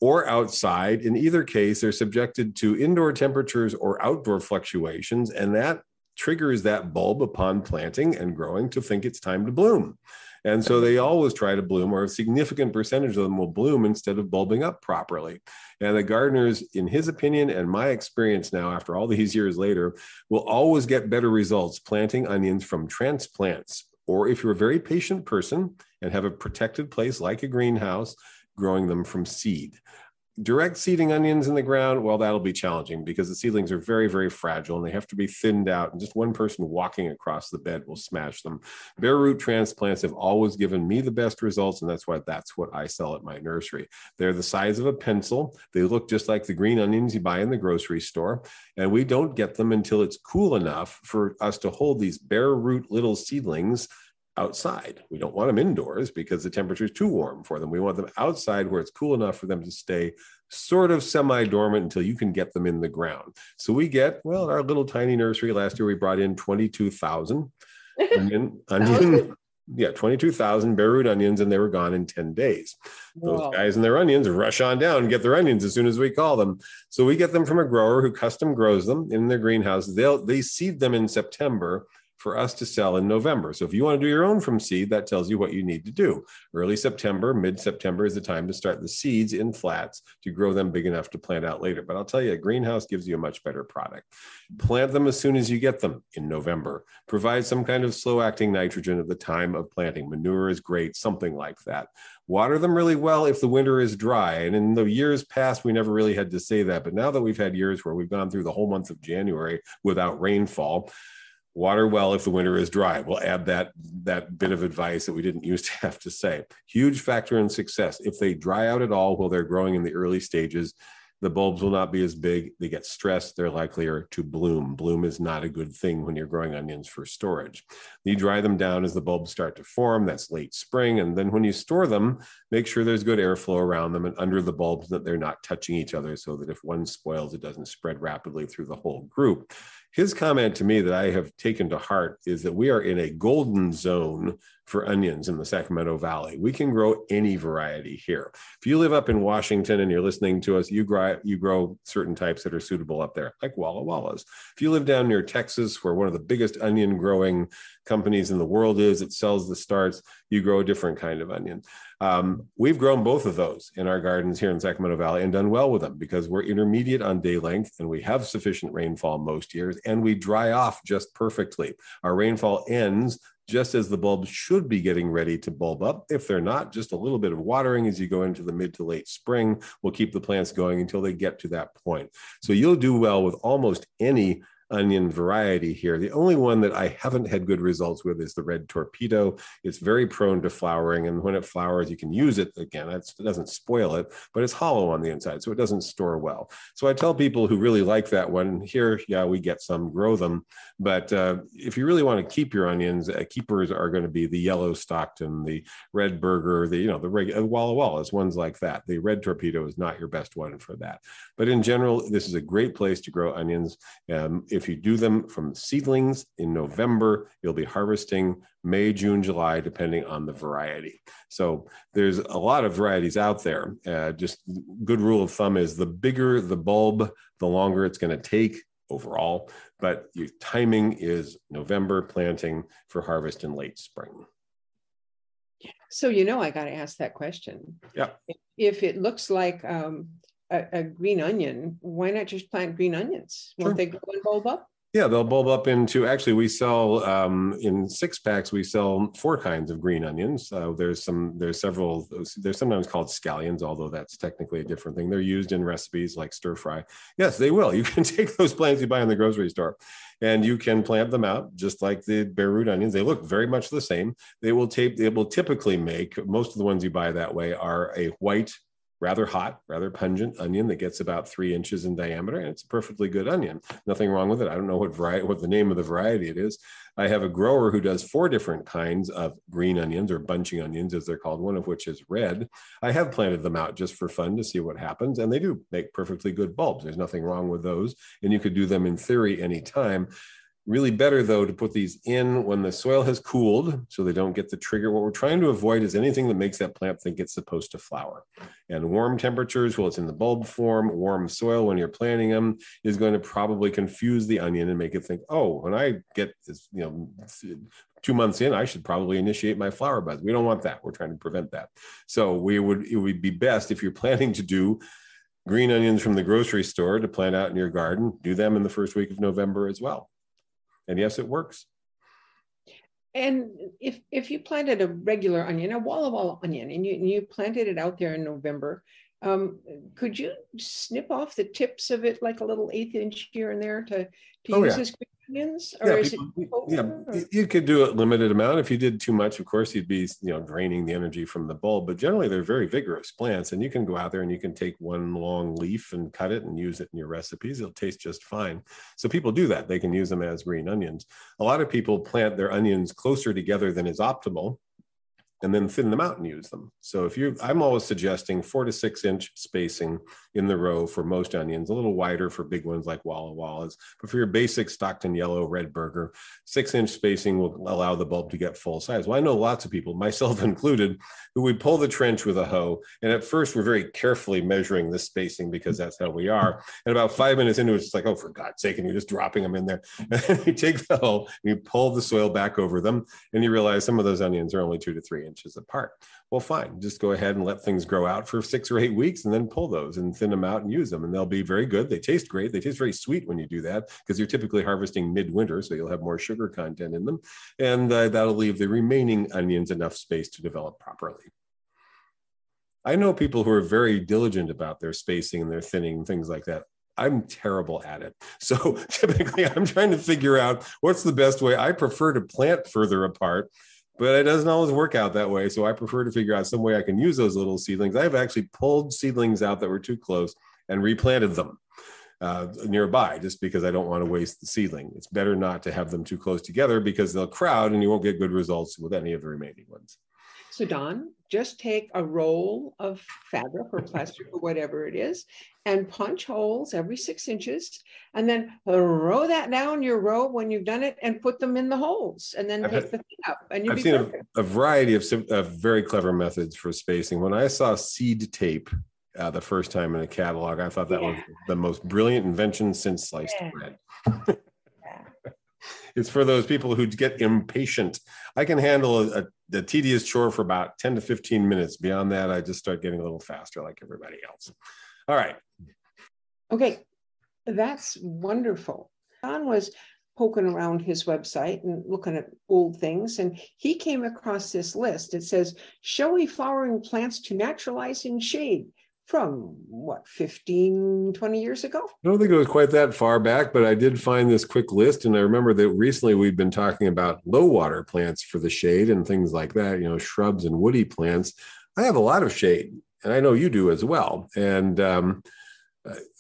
or outside, in either case, they're subjected to indoor temperatures or outdoor fluctuations, and that triggers that bulb upon planting and growing to think it's time to bloom. And so uh-huh. they always try to bloom, or a significant percentage of them will bloom instead of bulbing up properly. And the gardeners, in his opinion and my experience now, after all these years later, will always get better results planting onions from transplants or if you're a very patient person and have a protected place like a greenhouse, growing them from seed direct seeding onions in the ground, well, that'll be challenging because the seedlings are very, very fragile and they have to be thinned out. And just one person walking across the bed will smash them. Bare root transplants have always given me the best results, and that's why that's what I sell at my nursery. They're the size of a pencil. They look just like the green onions you buy in the grocery store, and we don't get them until it's cool enough for us to hold these bare root little seedlings outside. We don't want them indoors because the temperature is too warm for them. We want them outside where it's cool enough for them to stay sort of semi dormant until you can get them in the ground. So we get, well, our little tiny nursery last year, we brought in 22,000 onion, onion yeah, 22,000 bare root onions, and they were gone in 10 days. Those Whoa. guys and their onions rush on down and get their onions as soon as we call them. So we get them from a grower who custom grows them in their greenhouse. They'll they seed them in September for us to sell in November. So if you want to do your own from seed, that tells you what you need to do. Early September, mid September is the time to start the seeds in flats to grow them big enough to plant out later. But I'll tell you, a greenhouse gives you a much better product. Plant them as soon as you get them in November. Provide some kind of slow acting nitrogen at the time of planting. Manure is great, something like that. Water them really well if the winter is dry. And in the years past, we never really had to say that. But now that we've had years where we've gone through the whole month of January without rainfall, water well if the winter is dry. We'll add that that bit of advice that we didn't used to have to say. Huge factor in success. If they dry out at all while they're growing in the early stages the bulbs will not be as big. They get stressed. They're likelier to bloom. Bloom is not a good thing when you're growing onions for storage. You dry them down as the bulbs start to form. That's late spring. And then when you store them make sure there's good airflow around them and under the bulbs that they're not touching each other so that if one spoils it doesn't spread rapidly through the whole group his comment to me that I have taken to heart is that we are in a golden zone for onions in the Sacramento Valley. We can grow any variety here. If you live up in Washington and you're listening to us, you grow you grow certain types that are suitable up there, like Walla Wallas. If you live down near Texas, where one of the biggest onion growing companies in the world is, it sells the starts, you grow a different kind of onion. Um, we've grown both of those in our gardens here in Sacramento Valley and done well with them because we're intermediate on day length and we have sufficient rainfall most years and we dry off just perfectly. Our rainfall ends just as the bulbs should be getting ready to bulb up. If they're not, just a little bit of watering as you go into the mid to late spring will keep the plants going until they get to that point. So you'll do well with almost any onion variety here. The only one that I haven't had good results with is the red torpedo. It's very prone to flowering, and when it flowers, you can use it again. it doesn't spoil it, but it's hollow on the inside, so it doesn't store well. So I tell people who really like that one here, yeah, we get some, grow them. But uh, if you really want to keep your onions, uh, keepers are going to be the yellow Stockton, the red burger, the you know the regular Walla Wallas, ones like that. The red torpedo is not your best one for that. But in general, this is a great place to grow onions. Um, if if you do them from seedlings in November, you'll be harvesting May, June, July, depending on the variety. So there's a lot of varieties out there. Uh, just good rule of thumb is the bigger the bulb, the longer it's going to take overall. But your timing is November planting for harvest in late spring. So you know I got to ask that question. Yeah. If it looks like um, a, a, green onion, why not just plant green onions? Won't they go and bulb up? Yeah, they'll bulb up into. Actually, we sell um, in six packs. We sell four kinds of green onions. Uh, there's some. There's several. They're sometimes called scallions, although that's technically a different thing. They're used in recipes like stir fry. Yes, they will. You can take those plants you buy in the grocery store, and you can plant them out just like the bare root onions. They look very much the same. They will tape. They will typically make most of the ones you buy that way are a white rather hot, rather pungent onion that gets about three inches in diameter, and it's a perfectly good onion. Nothing wrong with it. I don't know what variety, what the name of the variety it is. I have a grower who does four different kinds of green onions or bunching onions, as they're called, one of which is red. I have planted them out just for fun to see what happens, and they do make perfectly good bulbs. There's nothing wrong with those, and you could do them in theory anytime. Really better though to put these in when the soil has cooled so they don't get the trigger. What we're trying to avoid is anything that makes that plant think it's supposed to flower. And warm temperatures, while it's in the bulb form, warm soil when you're planting them is going to probably confuse the onion and make it think, oh, when I get this, you know, two months in, I should probably initiate my flower buds. We don't want that. We're trying to prevent that. So we would it would be best if you're planning to do green onions from the grocery store to plant out in your garden, do them in the first week of November as well. And yes, it works. and if if you planted a regular onion, a walla walla onion, and you and you planted it out there in November, um, could you snip off the tips of it like a little eighth inch here and there to to Oh, use yeah. as onions, or Yeah, is people- it? yeah, or- you- you could do a limited amount. If you did too much, of course, you'd be, you know, draining the energy from the bulb. But generally, they're very vigorous plants, and you can go out there and you can take one long leaf and cut it and use it in your recipes. It'll taste just fine. So people do that. They can use them as green onions. A lot of people plant their onions closer together than is optimal. And then thin them out and use them. So if you, I'm always suggesting four to six inch spacing in the row for most onions, a little wider for big ones like Walla Wallas. But for your basic Stockton yellow red burger, six inch spacing will allow the bulb to get full size. Well, I know lots of people, myself included, who would pull the trench with a hoe. And at first, we're very carefully measuring this spacing because that's how we are. And about five minutes into it, it's like, oh, for God's sake, and you're just dropping them in there. And you take the hoe and you pull the soil back over them, and you realize some of those onions are only two to three inches apart. Well, fine, just go ahead and let things grow out for six or eight weeks and then pull those and thin them out and use them. And they'll be very good. They taste great. They taste very sweet when you do that because you're typically harvesting midwinter, so you'll have more sugar content in them. And uh, that'll leave the remaining onions enough space to develop properly. I know people who are very diligent about their spacing and their thinning things like that. I'm terrible at it. So typically, I'm trying to figure out what's the best way. I prefer to plant further apart, but it doesn't always work out that way. So I prefer to figure out some way I can use those little seedlings. I've actually pulled seedlings out that were too close and replanted them uh, nearby just because I don't want to waste the seedling. It's better not to have them too close together because they'll crowd and you won't get good results with any of the remaining ones. So Don, just take a roll of fabric or plastic or whatever it is and punch holes every six inches and then row that down your row when you've done it and put them in the holes and then I've take had- the thing up and you'll I've seen a, a variety of, of very clever methods for spacing. When I saw seed tape uh, the first time in a catalog, I thought that was the most brilliant invention since sliced Yeah. bread. Yeah. It's for those people who get impatient. I can handle a, a, a tedious chore for about 10 to 15 minutes. Beyond that, I just start getting a little faster like everybody else. All right. Okay, that's wonderful. Don was poking around his website and looking at old things, and he came across this list. It says showy flowering plants to naturalize in shade from what 15 20 years ago I don't think it was quite that far back, but I did find this quick list. And I remember that recently we've been talking about low water plants for the shade and things like that, you know, shrubs and woody plants. I have a lot of shade, and I know you do as well. And um,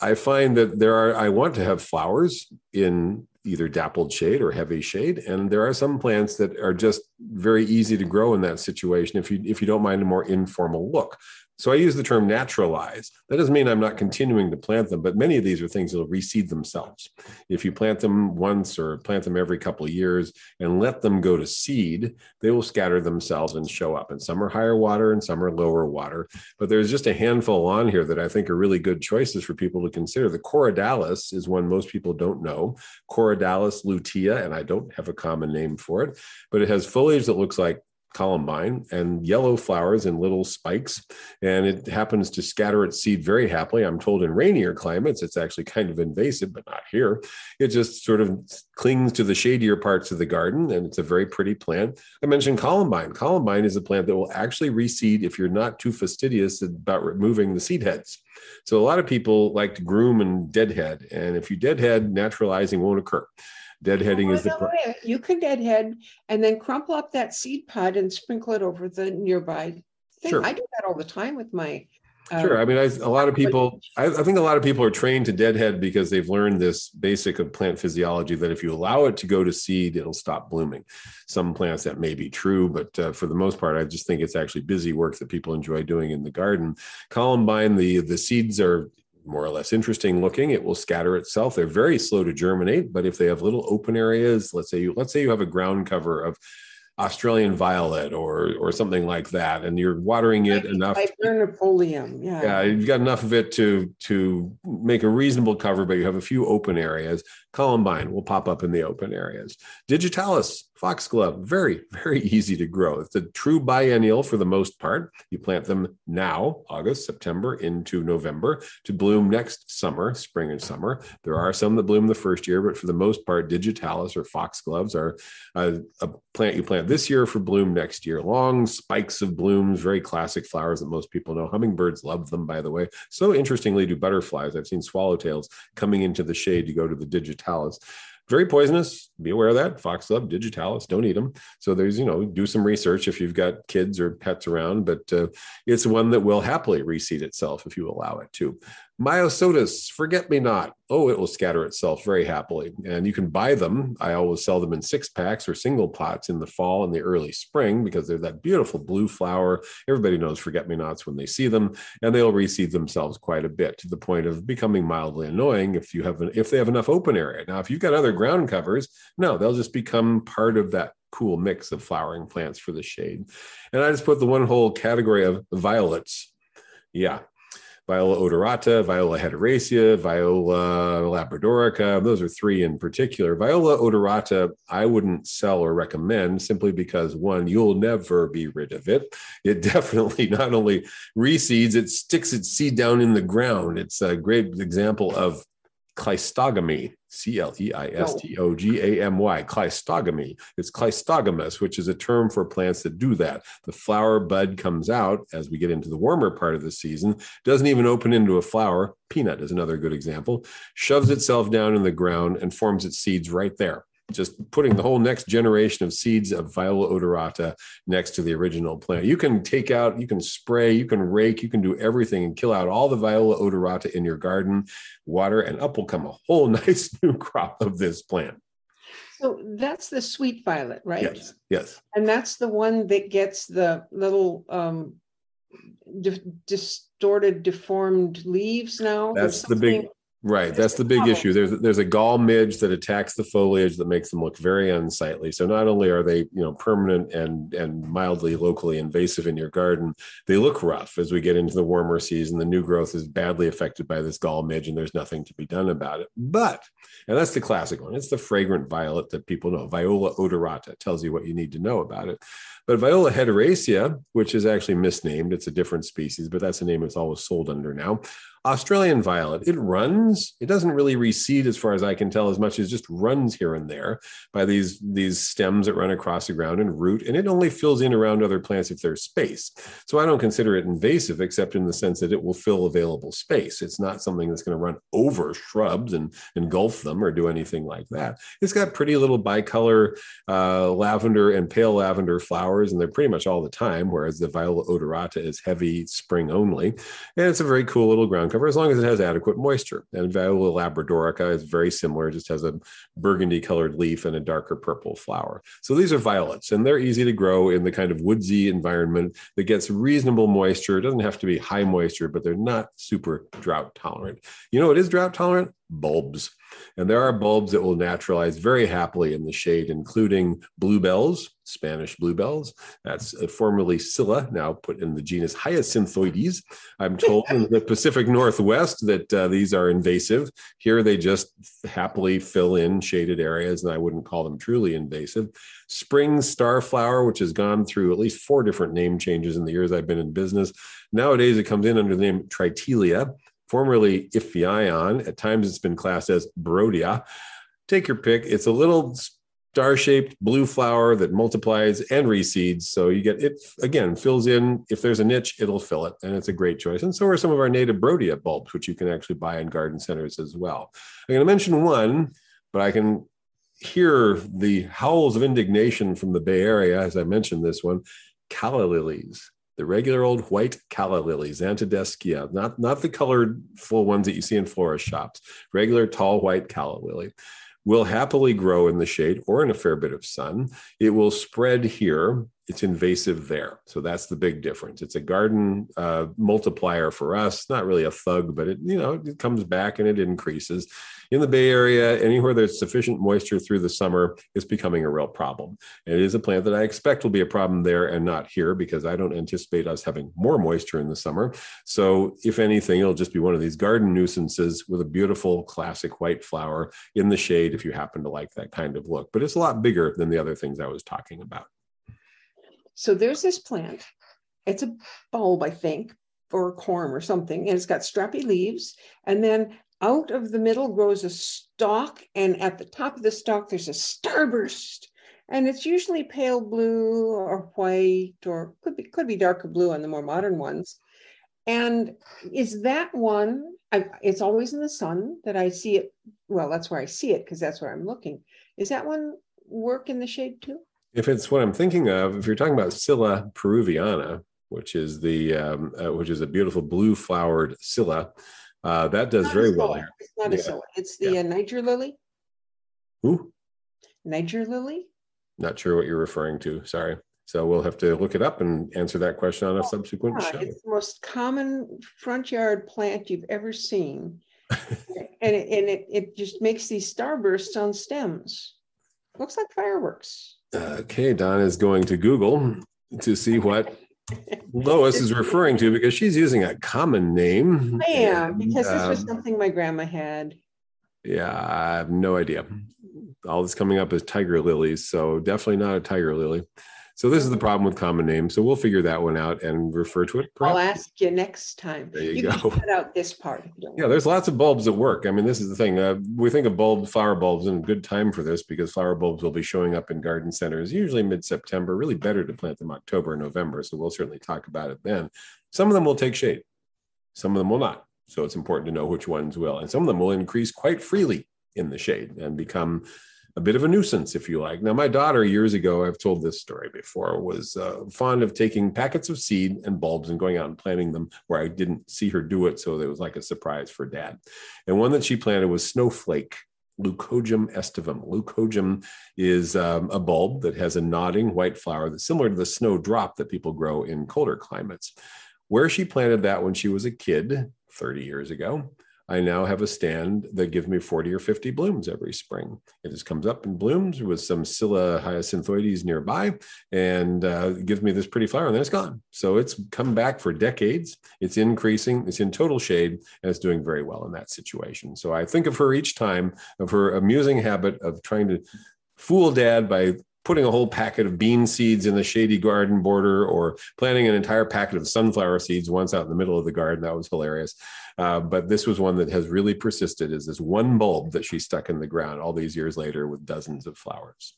I find that there are, I want to have flowers in either dappled shade or heavy shade. And there are some plants that are just very easy to grow in that situation if you if you don't mind a more informal look. So I use the term naturalize. That doesn't mean I'm not continuing to plant them, but many of these are things that will reseed themselves. If you plant them once or plant them every couple of years and let them go to seed, they will scatter themselves and show up. And some are higher water and some are lower water. But there's just a handful on here that I think are really good choices for people to consider. The Corydalis is one most people don't know. Corydalis lutea, and I don't have a common name for it, but it has foliage that looks like columbine and yellow flowers in little spikes. And it happens to scatter its seed very happily. I'm told in rainier climates it's actually kind of invasive but not here. It just sort of clings to the shadier parts of the garden and it's a very pretty plant. I mentioned columbine. Columbine is a plant that will actually reseed if you're not too fastidious about removing the seed heads. So a lot of people like to groom and deadhead and if you deadhead naturalizing won't occur deadheading is the no, pro- wait, you can deadhead and then crumple up that seed pod and sprinkle it over the nearby thing. Sure. I do that all the time with my. uh, Sure. I mean, I, a lot of people, I, I think a lot of people are trained to deadhead because they've learned this basic of plant physiology that if you allow it to go to seed, it'll stop blooming. Some plants that may be true, but uh, for the most part, I just think it's actually busy work that people enjoy doing in the garden. Columbine, the the seeds are more or less interesting looking. It will scatter itself. They're very slow to germinate, but if they have little open areas, let's say you let's say you have a ground cover of Australian violet or or something like that, and you're watering it enough. Viburnifolium, yeah. Yeah, you've got enough of it to to make a reasonable cover, but you have a few open areas. Columbine will pop up in the open areas. Digitalis Foxglove, very, very easy to grow. It's a true biennial for the most part. You plant them now, August, September, into November to bloom next summer, spring and summer. There are some that bloom the first year, but for the most part, digitalis or foxgloves are a, plant you plant this year for bloom next year. Long spikes of blooms, very classic flowers that most people know. Hummingbirds love them, by the way. So interestingly, do butterflies. I've seen swallowtails coming into the shade to go to the digitalis very poisonous. Be aware of that. Foxglove, digitalis, don't eat them. So there's, you know, do some research if you've got kids or pets around, but uh, it's one that will happily reseed itself if you allow it to. Myosotis, forget me not. Oh, it will scatter itself very happily. And you can buy them. I always sell them in six packs or single pots in the fall and the early spring because they're that beautiful blue flower. Everybody knows forget me nots when they see them, and they'll reseed themselves quite a bit to the point of becoming mildly annoying if you have an, if they have enough open area. Now, if you've got other ground covers, no, they'll just become part of that cool mix of flowering plants for the shade. And I just put the one whole category of violets. Yeah, Viola odorata, Viola hederacea, Viola labradorica. Those are three in particular. Viola odorata, I wouldn't sell or recommend simply because one, you'll never be rid of it. It definitely not only reseeds, it sticks its seed down in the ground. It's a great example of cleistogamy, C L E I S T O G A M Y, cleistogamy. It's cleistogamous, which is a term for plants that do that. The flower bud comes out as we get into the warmer part of the season, doesn't even open into a flower. Peanut is another good example, shoves itself down in the ground and forms its seeds right there just putting the whole next generation of seeds of Viola odorata next to the original plant. You can take out, you can spray, you can rake, you can do everything and kill out all the Viola odorata in your garden, water, and up will come a whole nice new crop of this plant. So that's the sweet violet, right? Yes. Yes. And that's the one that gets the little um, di- distorted, deformed leaves now. That's the big Right, that's the big issue. There's there's a gall midge that attacks the foliage that makes them look very unsightly. So not only are they you know permanent and and mildly locally invasive in your garden, they look rough as we get into the warmer season. The new growth is badly affected by this gall midge, and there's nothing to be done about it. But and that's the classic one. It's the fragrant violet that people know. Viola odorata tells you what you need to know about it. But Viola hederacea, which is actually misnamed, it's a different species, but that's the name it's always sold under now. Australian violet, it runs. It doesn't really recede, as far as I can tell, as much as just runs here and there by these, these stems that run across the ground and root, and it only fills in around other plants if there's space. So I don't consider it invasive, except in the sense that it will fill available space. It's not something that's going to run over shrubs and engulf them or do anything like that. It's got pretty little bicolor uh, lavender and pale lavender flowers, and they're pretty much all the time, whereas the Viola odorata is heavy spring only. And it's a very cool little ground cover as long as it has adequate moisture. And Viola labradorica is very similar, just has a burgundy colored leaf and a darker purple flower. So these are violets, and they're easy to grow in the kind of woodsy environment that gets reasonable moisture. It doesn't have to be high moisture, but they're not super drought tolerant. You know what is drought tolerant? Bulbs. And there are bulbs that will naturalize very happily in the shade, including bluebells, Spanish bluebells. That's formerly Scilla, now put in the genus Hyacinthoides. I'm told in the Pacific Northwest that uh, these are invasive. Here they just happily fill in shaded areas, and I wouldn't call them truly invasive. Spring starflower, which has gone through at least four different name changes in the years I've been in business. Nowadays, it comes in under the name Triteleia formerly Ipheion. At times it's been classed as Brodiaea. Take your pick. It's a little star shaped blue flower that multiplies and reseeds. So you get it again, fills in. If there's a niche, it'll fill it. And it's a great choice. And so are some of our native Brodiaea bulbs, which you can actually buy in garden centers as well. I'm going to mention one, but I can hear the howls of indignation from the Bay Area as I mentioned this one calla lilies the regular old white calla lilies, Zantedeschia, not, not the colored full ones that you see in florist shops, regular tall white calla lily, will happily grow in the shade or in a fair bit of sun. It will spread here it's invasive there. So that's the big difference. It's a garden uh, multiplier for us, not really a thug, but it, you know, it comes back and it increases. In the Bay Area, anywhere there's sufficient moisture through the summer, it's becoming a real problem. And it is a plant that I expect will be a problem there and not here because I don't anticipate us having more moisture in the summer. So if anything, it'll just be one of these garden nuisances with a beautiful classic white flower in the shade if you happen to like that kind of look. But it's a lot bigger than the other things I was talking about. So there's this plant. It's a bulb, I think, or a corm or something, and it's got strappy leaves. And then out of the middle grows a stalk, and at the top of the stalk, there's a starburst. And it's usually pale blue or white, or could be could be darker blue on the more modern ones. And is that one? I, it's always in the sun that I see it. Well, that's where I see it because that's where I'm looking. Is that one work in the shade too? If it's what I'm thinking of, if you're talking about Scilla peruviana, which is the um, uh, which is a beautiful blue flowered Scilla, uh, that does very a well here. It's not Yeah. a Scilla. It's the uh, Niger lily. Who? Niger lily. not sure what you're referring to. Sorry. So we'll have to look it up and answer that question on a subsequent Yeah, show. it's the most common front yard plant you've ever seen. and it, and it, it just makes these starbursts on stems. Looks like fireworks. Okay, Don is going to Google to see what Lois is referring to because she's using a common name. I am, because this was um, something my grandma had. Yeah, I have no idea. All that's coming up is tiger lilies, so definitely not a tiger lily. So this is the problem with common names. So we'll figure that one out and refer to it. I'll ask you next time. There you can go. cut out this part. you Yeah, there's lots of bulbs that work. I mean, this is the thing. Uh, we think of bulb flower bulbs in a good time for this because flower bulbs will be showing up in garden centers usually mid-September. Really better to plant them October, or November. So we'll certainly talk about it then. Some of them will take shade, some of them will not. So it's important to know which ones will, and some of them will increase quite freely in the shade and become a bit of a nuisance, if you like. Now, my daughter years ago, I've told this story before, was uh, fond of taking packets of seed and bulbs and going out and planting them where I didn't see her do it. So it was like a surprise for dad. And one that she planted was snowflake. Leucojum aestivum. Leucojum is um, a bulb that has a nodding white flower that's similar to the snowdrop that people grow in colder climates. Where she planted that when she was a kid 30 years ago, I now have a stand that gives me 40 or 50 blooms every spring. It just comes up and blooms with some Scilla hyacinthoides nearby and uh, gives me this pretty flower, and then it's gone. So it's come back for decades. It's increasing, it's in total shade, and it's doing very well in that situation. So I think of her each time of her amusing habit of trying to fool dad by putting a whole packet of bean seeds in the shady garden border or planting an entire packet of sunflower seeds once out in the middle of the garden. That was hilarious. Uh, but this was one that has really persisted is this one bulb that she stuck in the ground all these years later with dozens of flowers.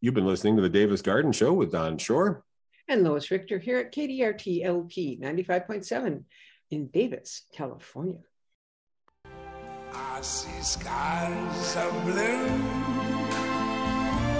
You've been listening to the Davis Garden Show with Don Shor. And Lois Richter here at KDRT LP 95.7 in Davis, California. I see skies of blue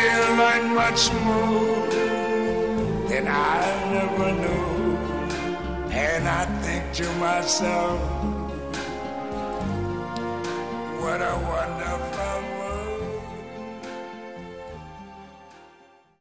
They learn much more than I ever knew. And I think to myself, what a wonderful